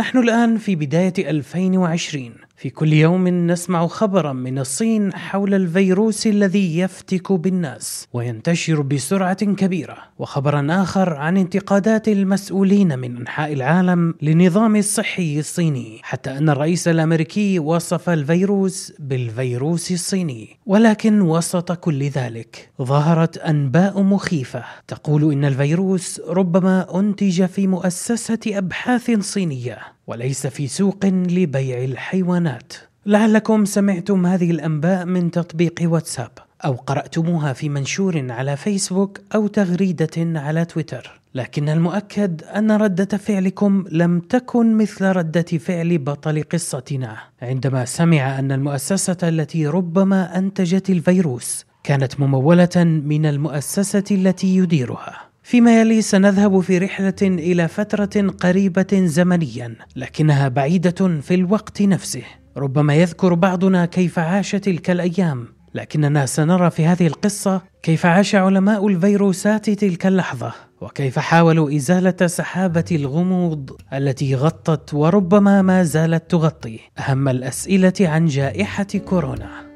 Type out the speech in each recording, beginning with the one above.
نحن الآن في بداية 2020 في كل يوم نسمع خبرا من الصين حول الفيروس الذي يفتك بالناس وينتشر بسرعة كبيرة وخبرا آخر عن انتقادات المسؤولين من أنحاء العالم للنظام الصحي الصيني حتى أن الرئيس الأمريكي وصف الفيروس بالفيروس الصيني. ولكن وسط كل ذلك ظهرت أنباء مخيفة تقول إن الفيروس ربما أنتج في مؤسسة أبحاث صينية وليس في سوق لبيع الحيوانات. لعلكم سمعتم هذه الأنباء من تطبيق واتساب أو قرأتموها في منشور على فيسبوك أو تغريدة على تويتر. لكن المؤكد أن ردة فعلكم لم تكن مثل ردة فعل بطل قصتنا. عندما سمع أن المؤسسة التي ربما أنتجت الفيروس كانت ممولة من المؤسسة التي يديرها. فيما يلي سنذهب في رحلة إلى فترة قريبة زمنيا لكنها بعيدة في الوقت نفسه. ربما يذكر بعضنا كيف عاش تلك الأيام لكننا سنرى في هذه القصة كيف عاش علماء الفيروسات تلك اللحظة وكيف حاولوا إزالة سحابة الغموض التي غطت وربما ما زالت تغطي. أهم الأسئلة عن جائحة كورونا.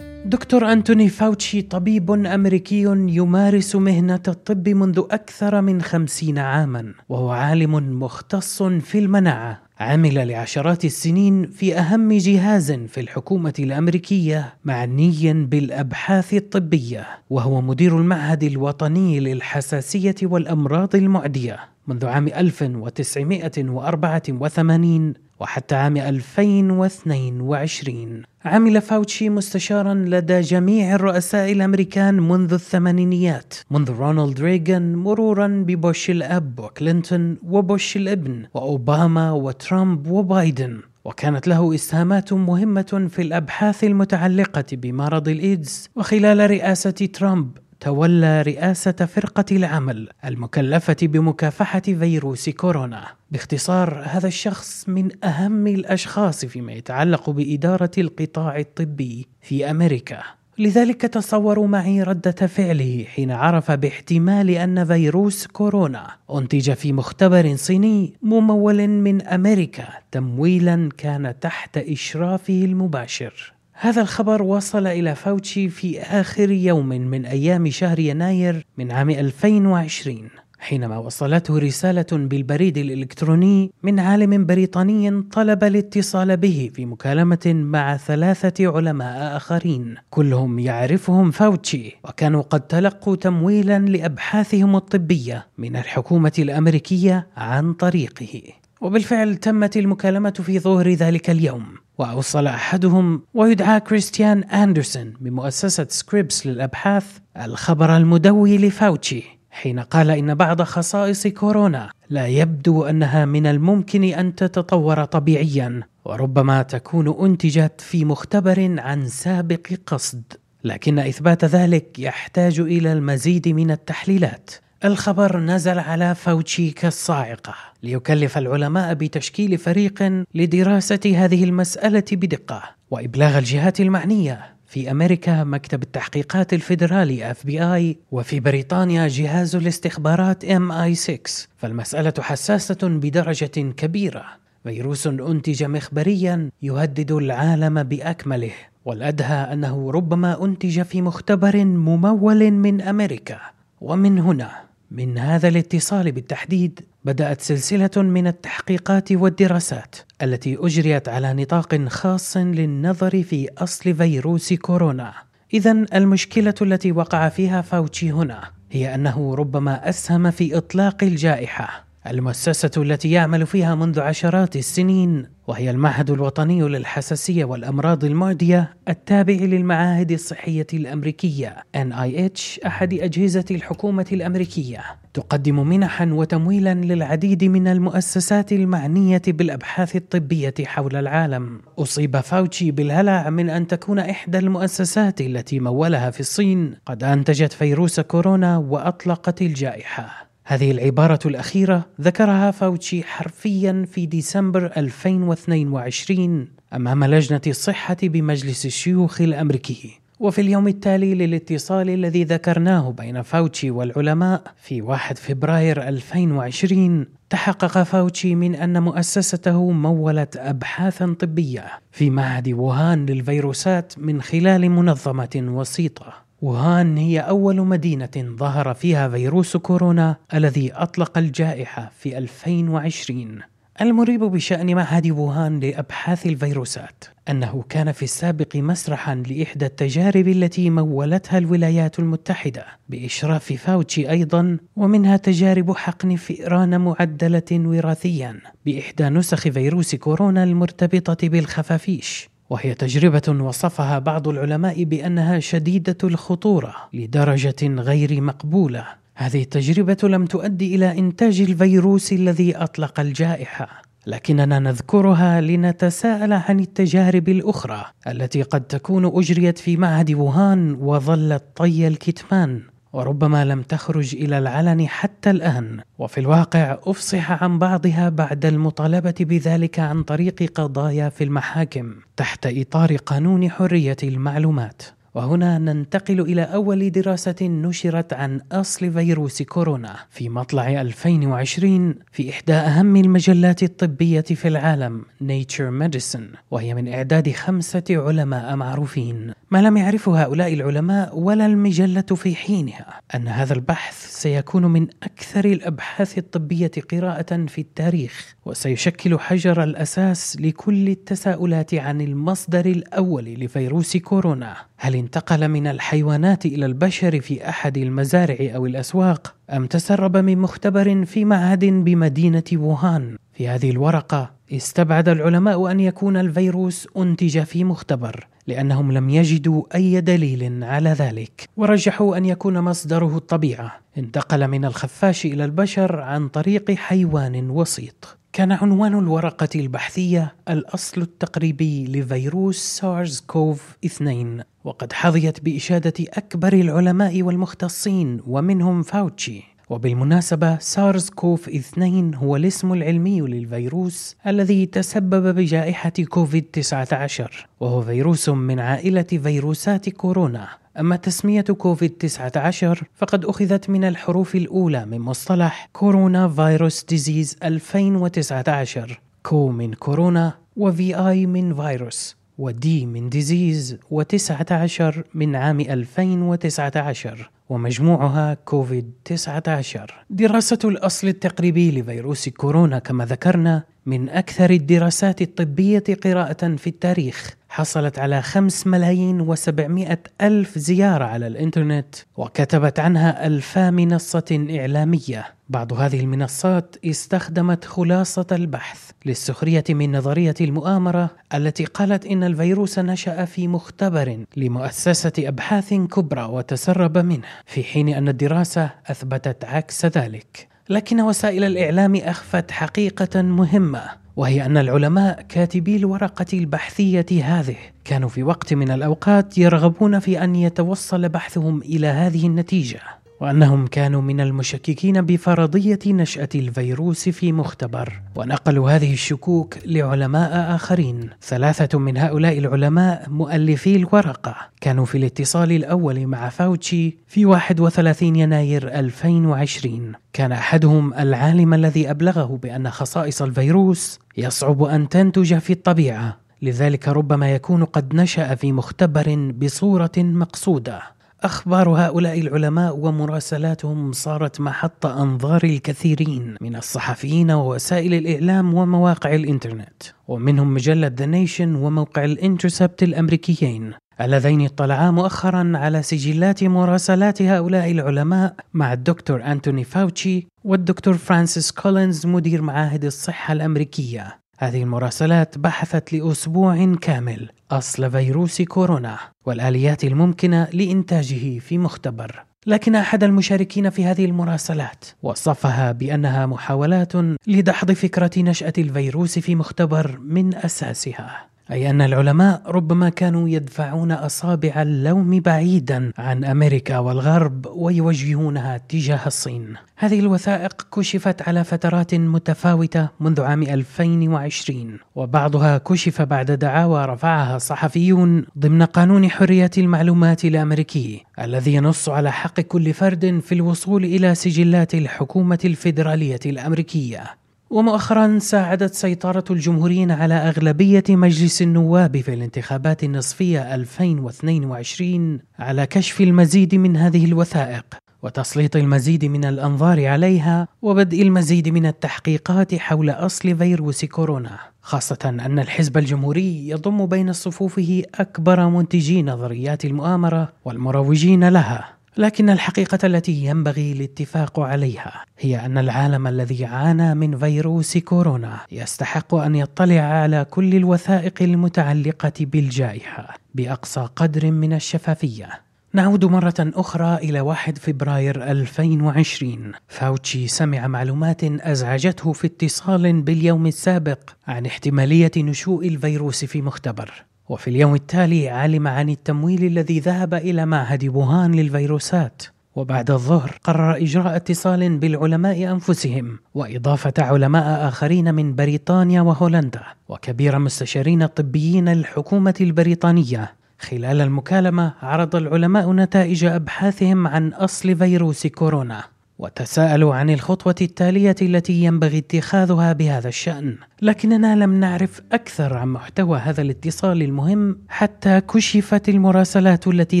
دكتور أنتوني فاوتشي طبيب أمريكي يمارس مهنة الطب منذ أكثر من خمسين عاما وهو عالم مختص في المناعة عمل لعشرات السنين في أهم جهاز في الحكومة الأمريكية معني بالأبحاث الطبية وهو مدير المعهد الوطني للحساسية والأمراض المعدية. منذ عام 1984 وحتى عام 2022 عمل فاوتشي مستشارا لدى جميع الرؤساء الأمريكان منذ الثمانينيات منذ رونالد ريغان مرورا ببوش الأب وكلينتون وبوش الابن وأوباما وترامب وبايدن. وكانت له إسهامات مهمة في الأبحاث المتعلقة بمرض الإيدز وخلال رئاسة ترامب. تولى رئاسة فرقة العمل المكلفة بمكافحة فيروس كورونا. باختصار هذا الشخص من أهم الأشخاص فيما يتعلق بإدارة القطاع الطبي في أمريكا. لذلك تصوروا معي ردة فعله حين عرف باحتمال أن فيروس كورونا أنتج في مختبر صيني ممول من أمريكا تمويلا كان تحت إشرافه المباشر. هذا الخبر وصل إلى فاوتشي في آخر يوم من أيام شهر يناير من عام 2020 حينما وصلته رسالة بالبريد الإلكتروني من عالم بريطاني طلب الاتصال به في مكالمة مع ثلاثة علماء آخرين. كلهم يعرفهم فاوتشي وكانوا قد تلقوا تمويلا لأبحاثهم الطبية من الحكومة الأمريكية عن طريقه. وبالفعل تمت المكالمة في ظهر ذلك اليوم وأوصل أحدهم ويدعى كريستيان أندرسون بمؤسسة سكريبس للأبحاث الخبر المدوي لفاوتشي حين قال إن بعض خصائص كورونا لا يبدو أنها من الممكن أن تتطور طبيعيا وربما تكون أنتجت في مختبر عن سابق قصد لكن إثبات ذلك يحتاج إلى المزيد من التحليلات. الخبر نزل على فاوتشي كالصاعقة ليكلف العلماء بتشكيل فريق لدراسة هذه المسألة بدقة وإبلاغ الجهات المعنية في أمريكا مكتب التحقيقات الفيدرالي FBI وفي بريطانيا جهاز الاستخبارات MI6 فالمسألة حساسة بدرجة كبيرة. فيروس أنتج مخبريا يهدد العالم بأكمله. والأدهى أنه ربما أنتج في مختبر ممول من أمريكا. ومن هنا من هذا الاتصال بالتحديد بدأت سلسلة من التحقيقات والدراسات التي أجريت على نطاق خاص للنظر في أصل فيروس كورونا. إذا المشكلة التي وقع فيها فاوتشي هنا هي أنه ربما أسهم في إطلاق الجائحة المؤسسة التي يعمل فيها منذ عشرات السنين وهي المعهد الوطني للحساسية والأمراض المعدية التابع للمعاهد الصحية الأمريكية NIH أحد أجهزة الحكومة الأمريكية. تقدم منحا وتمويلا للعديد من المؤسسات المعنية بالأبحاث الطبية حول العالم. أصيب فاوتشي بالهلع من أن تكون إحدى المؤسسات التي مولها في الصين قد أنتجت فيروس كورونا وأطلقت الجائحة. هذه العبارة الأخيرة ذكرها فاوتشي حرفيا في ديسمبر 2022 أمام لجنة الصحة بمجلس الشيوخ الأمريكي. وفي اليوم التالي للاتصال الذي ذكرناه بين فاوتشي والعلماء في 1 فبراير 2020 تحقق فاوتشي من أن مؤسسته مولت أبحاثا طبية في معهد ووهان للفيروسات من خلال منظمة وسيطة. ووهان هي أول مدينة ظهر فيها فيروس كورونا الذي أطلق الجائحة في 2020 المريب بشأن معهد ووهان لأبحاث الفيروسات أنه كان في السابق مسرحا لإحدى التجارب التي مولتها الولايات المتحدة بإشراف فاوتشي أيضا ومنها تجارب حقن فئران معدلة وراثيا بإحدى نسخ فيروس كورونا المرتبطة بالخفافيش. وهي تجربة وصفها بعض العلماء بأنها شديدة الخطورة لدرجة غير مقبولة. هذه التجربة لم تؤدي إلى إنتاج الفيروس الذي أطلق الجائحة لكننا نذكرها لنتساءل عن التجارب الأخرى التي قد تكون أجريت في معهد ووهان وظلت طي الكتمان. وربما لم تخرج إلى العلن حتى الآن. وفي الواقع أفصح عن بعضها بعد المطالبة بذلك عن طريق قضايا في المحاكم تحت إطار قانون حرية المعلومات. وهنا ننتقل إلى أول دراسة نشرت عن أصل فيروس كورونا في مطلع 2020 في إحدى أهم المجلات الطبية في العالم Nature Medicine وهي من إعداد خمسة علماء معروفين. ما لم يعرفه هؤلاء العلماء ولا المجلة في حينها أن هذا البحث سيكون من أكثر الأبحاث الطبية قراءة في التاريخ. وسيشكل حجر الأساس لكل التساؤلات عن المصدر الأول لفيروس كورونا. هل انتقل من الحيوانات إلى البشر في أحد المزارع أو الأسواق أم تسرب من مختبر في معهد بمدينة ووهان؟ في هذه الورقة استبعد العلماء أن يكون الفيروس أنتج في مختبر لأنهم لم يجدوا أي دليل على ذلك. ورجحوا أن يكون مصدره الطبيعة. انتقل من الخفاش إلى البشر عن طريق حيوان وسيط. كان عنوان الورقة البحثية الأصل التقريبي لفيروس سارز كوف 2 وقد حظيت بإشادة أكبر العلماء والمختصين ومنهم فاوتشي. وبالمناسبة سارز كوف 2 هو الاسم العلمي للفيروس الذي تسبب بجائحة كوفيد 19 وهو فيروس من عائلة فيروسات كورونا. أما تسمية كوفيد 19 فقد أخذت من الحروف الأولى من مصطلح coronavirus disease 2019 كو من كورونا وفي آي من فيروس ودي من disease و19 من عام 2019 ومجموعها كوفيد 19 دراسة الأصل التقريبي لفيروس كورونا كما ذكرنا من أكثر الدراسات الطبية قراءة في التاريخ. حصلت على خمس ملايين وسبعمائة ألف زيارة على الإنترنت وكتبت عنها ألفا منصة إعلامية. بعض هذه المنصات استخدمت خلاصة البحث للسخرية من نظرية المؤامرة التي قالت إن الفيروس نشأ في مختبر لمؤسسة أبحاث كبرى وتسرب منه في حين أن الدراسة أثبتت عكس ذلك. لكن وسائل الإعلام أخفت حقيقة مهمة وهي أن العلماء كاتبي الورقة البحثية هذه كانوا في وقت من الأوقات يرغبون في أن يتوصل بحثهم إلى هذه النتيجة. وأنهم كانوا من المشككين بفرضية نشأة الفيروس في مختبر. ونقلوا هذه الشكوك لعلماء آخرين. ثلاثة من هؤلاء العلماء مؤلفي الورقة. كانوا في الاتصال الأول مع فاوتشي في 31 يناير 2020 كان أحدهم العالم الذي أبلغه بأن خصائص الفيروس يصعب أن تنتج في الطبيعة. لذلك ربما يكون قد نشأ في مختبر بصورة مقصودة. أخبار هؤلاء العلماء ومراسلاتهم صارت محط أنظار الكثيرين من الصحفيين ووسائل الإعلام ومواقع الإنترنت ومنهم مجلة ذا نيشن وموقع الإنترسبت الأمريكيين اللذين اطلعا مؤخرا على سجلات مراسلات هؤلاء العلماء مع الدكتور أنتوني فاوتشي والدكتور فرانسيس كولينز مدير معاهد الصحة الأمريكية. هذه المراسلات بحثت لأسبوع كامل أصل فيروس كورونا والآليات الممكنة لإنتاجه في مختبر. لكن أحد المشاركين في هذه المراسلات وصفها بأنها محاولات لدحض فكرة نشأة الفيروس في مختبر من أساسها. أي أن العلماء ربما كانوا يدفعون أصابع اللوم بعيدا عن أمريكا والغرب ويوجهونها تجاه الصين. هذه الوثائق كشفت على فترات متفاوتة منذ عام 2020 وبعضها كشف بعد دعاوى رفعها صحفيون ضمن قانون حرية المعلومات الأمريكي الذي ينص على حق كل فرد في الوصول إلى سجلات الحكومة الفيدرالية الأمريكية. ومؤخرا ساعدت سيطرة الجمهوريين على أغلبية مجلس النواب في الانتخابات النصفية 2022 على كشف المزيد من هذه الوثائق وتسليط المزيد من الأنظار عليها وبدء المزيد من التحقيقات حول أصل فيروس كورونا خاصة أن الحزب الجمهوري يضم بين صفوفه أكبر منتجي نظريات المؤامرة والمروجين لها. لكن الحقيقة التي ينبغي الاتفاق عليها هي أن العالم الذي عانى من فيروس كورونا يستحق أن يطلع على كل الوثائق المتعلقة بالجائحة بأقصى قدر من الشفافية. نعود مرة أخرى إلى 1 فبراير 2020 فاوتشي سمع معلومات أزعجته في اتصال باليوم السابق عن احتمالية نشوء الفيروس في مختبر. وفي اليوم التالي علم عن التمويل الذي ذهب إلى معهد بوهان للفيروسات وبعد الظهر قرر إجراء اتصال بالعلماء أنفسهم وإضافة علماء آخرين من بريطانيا وهولندا وكبير مستشارين الطبيين للحكومة البريطانية. خلال المكالمة عرض العلماء نتائج أبحاثهم عن أصل فيروس كورونا. وتساءلوا عن الخطوة التالية التي ينبغي اتخاذها بهذا الشأن، لكننا لم نعرف أكثر عن محتوى هذا الاتصال المهم حتى كشفت المراسلات التي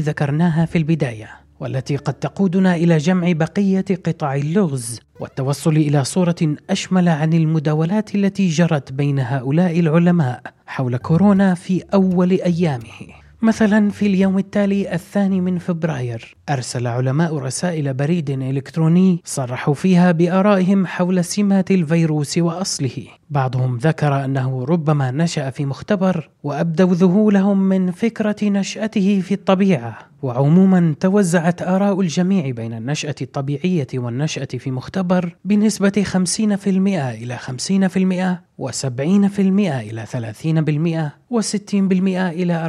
ذكرناها في البداية، والتي قد تقودنا إلى جمع بقية قطع اللغز والتوصل إلى صورة أشمل عن المداولات التي جرت بين هؤلاء العلماء حول كورونا في أول أيامه. مثلا في اليوم التالي الثاني من فبراير. أرسل علماء رسائل بريد إلكتروني صرحوا فيها بآرائهم حول سمات الفيروس وأصله. بعضهم ذكر أنه ربما نشأ في مختبر وأبدوا ذهولهم من فكرة نشأته في الطبيعة وعموما توزعت آراء الجميع بين النشأة الطبيعية والنشأة في مختبر بنسبة 50% إلى 50% و70% إلى 30% و60% إلى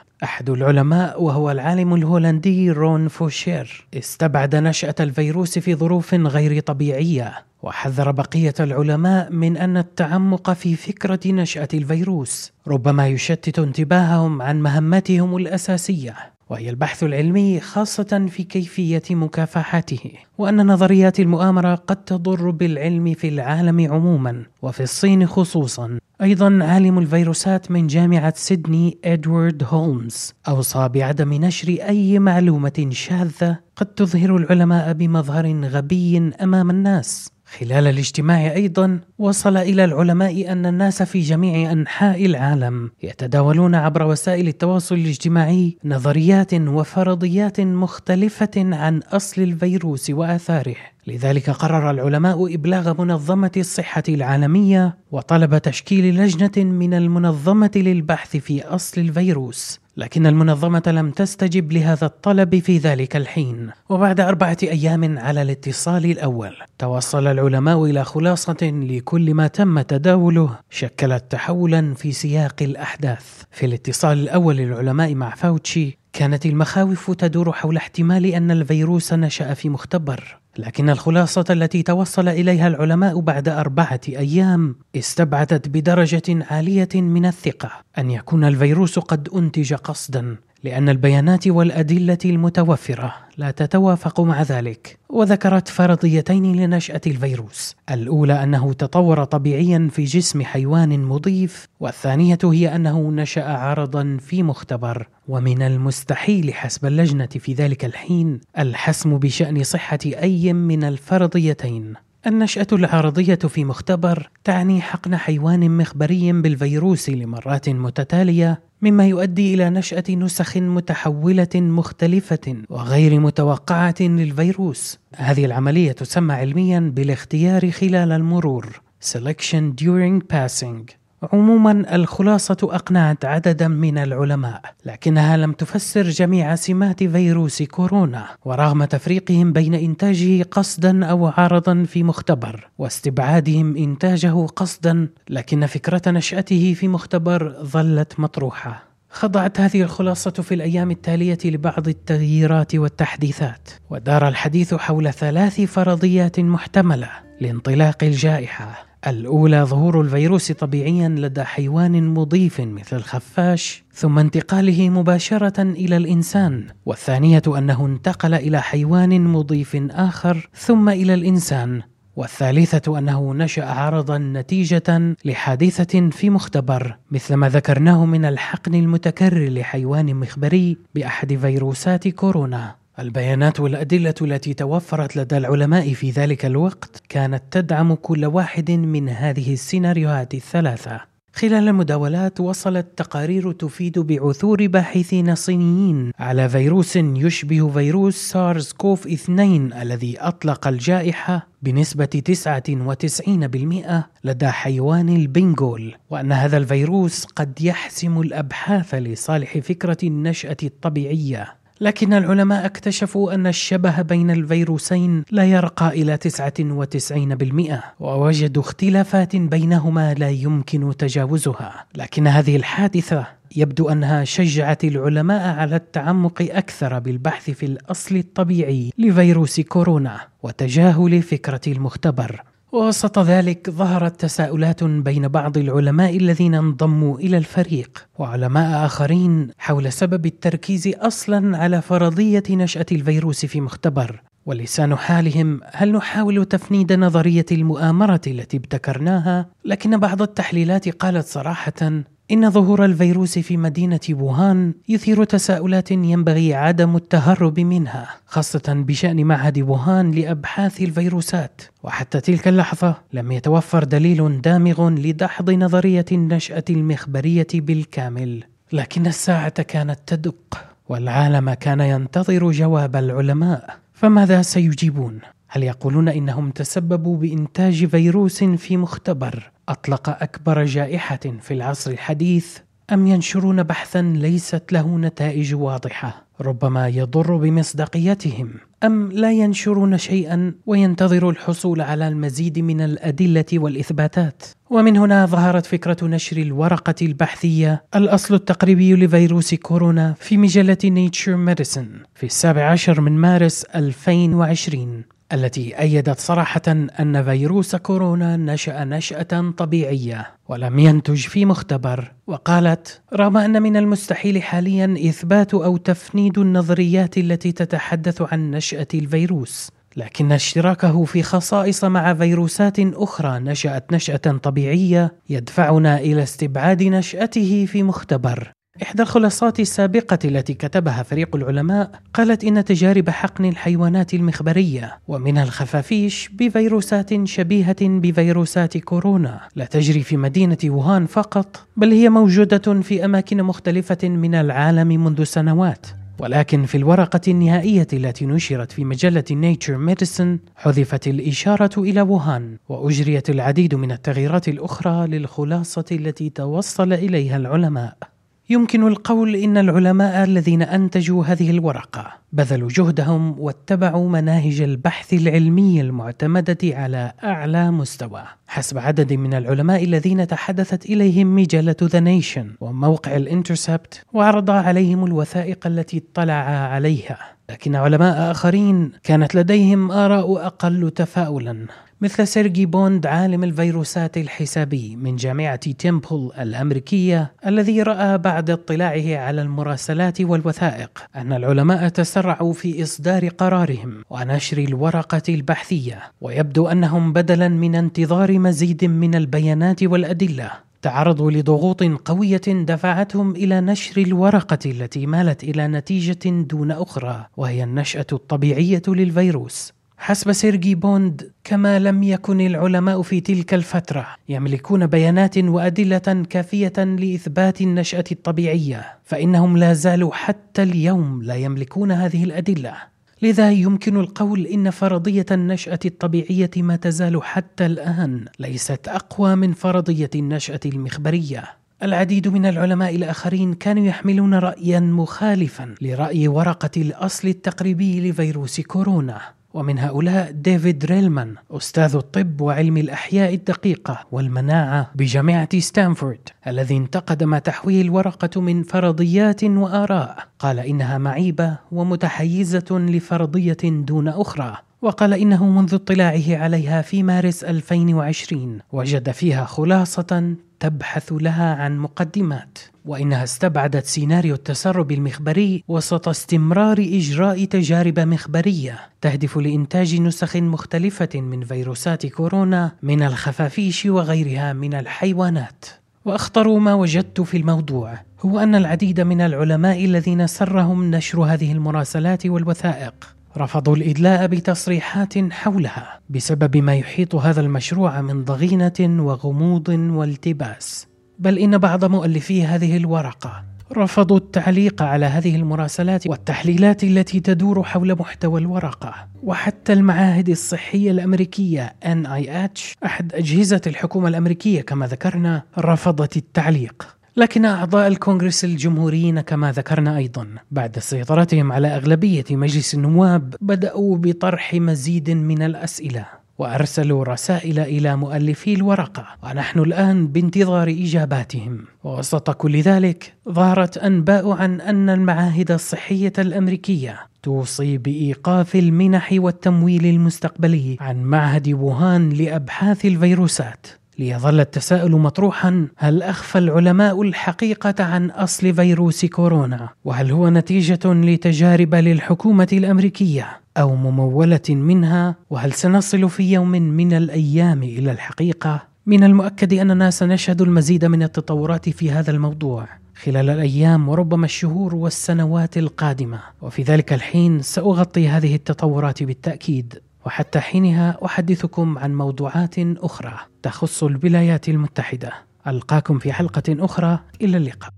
40% أحد العلماء وهو العالم الهولندي رون فوشير استبعد نشأة الفيروس في ظروف غير طبيعية وحذر بقية العلماء من أن التعمق في فكرة نشأة الفيروس ربما يشتت انتباههم عن مهمتهم الأساسية. وهي البحث العلمي خاصة في كيفية مكافحته، وأن نظريات المؤامرة قد تضر بالعلم في العالم عموما وفي الصين خصوصا. أيضا عالم الفيروسات من جامعة سيدني إدوارد هولمز أوصى بعدم نشر أي معلومة شاذة قد تظهر العلماء بمظهر غبي أمام الناس خلال الاجتماع أيضا وصل إلى العلماء أن الناس في جميع أنحاء العالم يتداولون عبر وسائل التواصل الاجتماعي نظريات وفرضيات مختلفة عن أصل الفيروس وآثاره. لذلك قرر العلماء إبلاغ منظمة الصحة العالمية وطلب تشكيل لجنة من المنظمة للبحث في أصل الفيروس. لكن المنظمة لم تستجب لهذا الطلب في ذلك الحين، وبعد أربعة أيام على الاتصال الأول، توصل العلماء إلى خلاصة لكل ما تم تداوله شكلت تحولا في سياق الأحداث. في الاتصال الأول للعلماء مع فاوتشي، كانت المخاوف تدور حول احتمال أن الفيروس نشأ في مختبر، لكن الخلاصة التي توصل إليها العلماء بعد أربعة أيام استبعدت بدرجة عالية من الثقة أن يكون الفيروس قد أنتج قصدا. لأن البيانات والأدلة المتوفرة لا تتوافق مع ذلك وذكرت فرضيتين لنشأة الفيروس. الأولى أنه تطور طبيعيا في جسم حيوان مضيف والثانية هي أنه نشأ عرضا في مختبر. ومن المستحيل حسب اللجنة في ذلك الحين الحسم بشأن صحة أي من الفرضيتين. النشأة العرضية في مختبر تعني حقن حيوان مخبري بالفيروس لمرات متتالية مما يؤدي إلى نشأة نسخ متحولة مختلفة وغير متوقعة للفيروس. هذه العملية تسمى علميا بالاختيار خلال المرور selection during passing عموما الخلاصة أقنعت عددا من العلماء لكنها لم تفسر جميع سمات فيروس كورونا ورغم تفريقهم بين إنتاجه قصدا أو عرضا في مختبر واستبعادهم إنتاجه قصدا لكن فكرة نشأته في مختبر ظلت مطروحة. خضعت هذه الخلاصة في الأيام التالية لبعض التغييرات والتحديثات ودار الحديث حول ثلاث فرضيات محتملة لانطلاق الجائحة. الأولى ظهور الفيروس طبيعيا لدى حيوان مضيف مثل الخفاش ثم انتقاله مباشرة إلى الإنسان والثانية أنه انتقل إلى حيوان مضيف آخر ثم إلى الإنسان والثالثة أنه نشأ عرضا نتيجة لحادثة في مختبر مثل ما ذكرناه من الحقن المتكرر لحيوان مخبري بأحد فيروسات كورونا. البيانات والأدلة التي توفرت لدى العلماء في ذلك الوقت كانت تدعم كل واحد من هذه السيناريوهات الثلاثة. خلال المداولات وصلت تقارير تفيد بعثور باحثين صينيين على فيروس يشبه فيروس سارس كوف 2 الذي أطلق الجائحة بنسبة 99% لدى حيوان البنغول وأن هذا الفيروس قد يحسم الأبحاث لصالح فكرة النشأة الطبيعية. لكن العلماء اكتشفوا أن الشبه بين الفيروسين لا يرقى إلى 99% ووجدوا اختلافات بينهما لا يمكن تجاوزها. لكن هذه الحادثة يبدو أنها شجعت العلماء على التعمق أكثر بالبحث في الأصل الطبيعي لفيروس كورونا وتجاهل فكرة المختبر. ووسط ذلك ظهرت تساؤلات بين بعض العلماء الذين انضموا إلى الفريق وعلماء آخرين حول سبب التركيز أصلا على فرضية نشأة الفيروس في مختبر. ولسان حالهم هل نحاول تفنيد نظرية المؤامرة التي ابتكرناها؟ لكن بعض التحليلات قالت صراحة إن ظهور الفيروس في مدينة ووهان يثير تساؤلات ينبغي عدم التهرب منها، خاصة بشأن معهد ووهان لأبحاث الفيروسات، وحتى تلك اللحظة لم يتوفر دليل دامغ لدحض نظرية النشأة المخبرية بالكامل، لكن الساعة كانت تدق، والعالم كان ينتظر جواب العلماء، فماذا سيجيبون؟ هل يقولون إنهم تسببوا بإنتاج فيروس في مختبر؟ أطلق أكبر جائحة في العصر الحديث أم ينشرون بحثا ليست له نتائج واضحة ربما يضر بمصداقيتهم أم لا ينشرون شيئا وينتظروا الحصول على المزيد من الأدلة والإثباتات. ومن هنا ظهرت فكرة نشر الورقة البحثية الأصل التقريبي لفيروس كورونا في مجلة نيتشر ميديسن في السابع عشر من مارس 2020 التي أيدت صراحة أن فيروس كورونا نشأ نشأة طبيعية ولم ينتج في مختبر وقالت رغم أن من المستحيل حاليا إثبات أو تفنيد النظريات التي تتحدث عن نشأة الفيروس لكن اشتراكه في خصائص مع فيروسات أخرى نشأت نشأة طبيعية يدفعنا إلى استبعاد نشأته في مختبر. إحدى الخلاصات السابقة التي كتبها فريق العلماء قالت إن تجارب حقن الحيوانات المخبرية ومنها الخفافيش بفيروسات شبيهة بفيروسات كورونا. لا تجري في مدينة ووهان فقط بل هي موجودة في أماكن مختلفة من العالم منذ سنوات. ولكن في الورقة النهائية التي نشرت في مجلة نيتشر ميديسن حذفت الإشارة إلى ووهان وأجريت العديد من التغييرات الأخرى للخلاصة التي توصل إليها العلماء. يمكن القول إن العلماء الذين أنتجوا هذه الورقة بذلوا جهدهم واتبعوا مناهج البحث العلمي المعتمدة على أعلى مستوى. حسب عدد من العلماء الذين تحدثت إليهم مجلة ذا نيشن وموقع الانترسبت وعرض عليهم الوثائق التي اطلع عليها. لكن علماء آخرين كانت لديهم آراء أقل تفاؤلا مثل سيرجي بوند عالم الفيروسات الحسابي من جامعة تيمبل الأمريكية الذي رأى بعد اطلاعه على المراسلات والوثائق أن العلماء تسرعوا في إصدار قرارهم ونشر الورقة البحثية ويبدو أنهم بدلا من انتظار مزيد من البيانات والأدلة. تعرضوا لضغوط قوية دفعتهم إلى نشر الورقة التي مالت إلى نتيجة دون أخرى وهي النشأة الطبيعية للفيروس. حسب سيرجي بوند كما لم يكن العلماء في تلك الفترة يملكون بيانات وأدلة كافية لإثبات النشأة الطبيعية فإنهم لا زالوا حتى اليوم لا يملكون هذه الأدلة. لذا يمكن القول إن فرضية النشأة الطبيعية ما تزال حتى الآن ليست أقوى من فرضية النشأة المخبرية. العديد من العلماء الآخرين كانوا يحملون رأيا مخالفا لرأي ورقة الأصل التقريبي لفيروس كورونا. ومن هؤلاء ديفيد ريلمان أستاذ الطب وعلم الأحياء الدقيقة والمناعة بجامعة ستانفورد الذي انتقد ما تحويه الورقة من فرضيات وآراء. قال إنها معيبة ومتحيزة لفرضية دون أخرى وقال إنه منذ اطلاعه عليها في مارس 2020 وجد فيها خلاصة تبحث لها عن مقدمات. وإنها استبعدت سيناريو التسرب المخبري وسط استمرار إجراء تجارب مخبرية تهدف لإنتاج نسخ مختلفة من فيروسات كورونا من الخفافيش وغيرها من الحيوانات. وأخطر ما وجدت في الموضوع هو أن العديد من العلماء الذين سرهم نشر هذه المراسلات والوثائق رفضوا الإدلاء بتصريحات حولها بسبب ما يحيط هذا المشروع من ضغينة وغموض والتباس. بل إن بعض مؤلفي هذه الورقة رفضوا التعليق على هذه المراسلات والتحليلات التي تدور حول محتوى الورقة وحتى المعاهد الصحية الأمريكية NIH أحد أجهزة الحكومة الأمريكية كما ذكرنا رفضت التعليق. لكن أعضاء الكونغرس الجمهوريين كما ذكرنا أيضا بعد سيطرتهم على أغلبية مجلس النواب بدأوا بطرح مزيد من الأسئلة. وأرسلوا رسائل إلى مؤلفي الورقة ونحن الآن بانتظار إجاباتهم. ووسط كل ذلك ظهرت أنباء عن أن المعاهد الصحية الأمريكية توصي بإيقاف المنح والتمويل المستقبلي عن معهد ووهان لأبحاث الفيروسات. ليظل التساؤل مطروحا هل أخفى العلماء الحقيقة عن أصل فيروس كورونا؟ وهل هو نتيجة لتجارب للحكومة الأمريكية؟ أو ممولة منها وهل سنصل في يوم من الأيام إلى الحقيقة؟ من المؤكد أننا سنشهد المزيد من التطورات في هذا الموضوع خلال الأيام وربما الشهور والسنوات القادمة. وفي ذلك الحين سأغطي هذه التطورات بالتأكيد وحتى حينها أحدثكم عن موضوعات أخرى تخص الولايات المتحدة. ألقاكم في حلقة أخرى إلى اللقاء.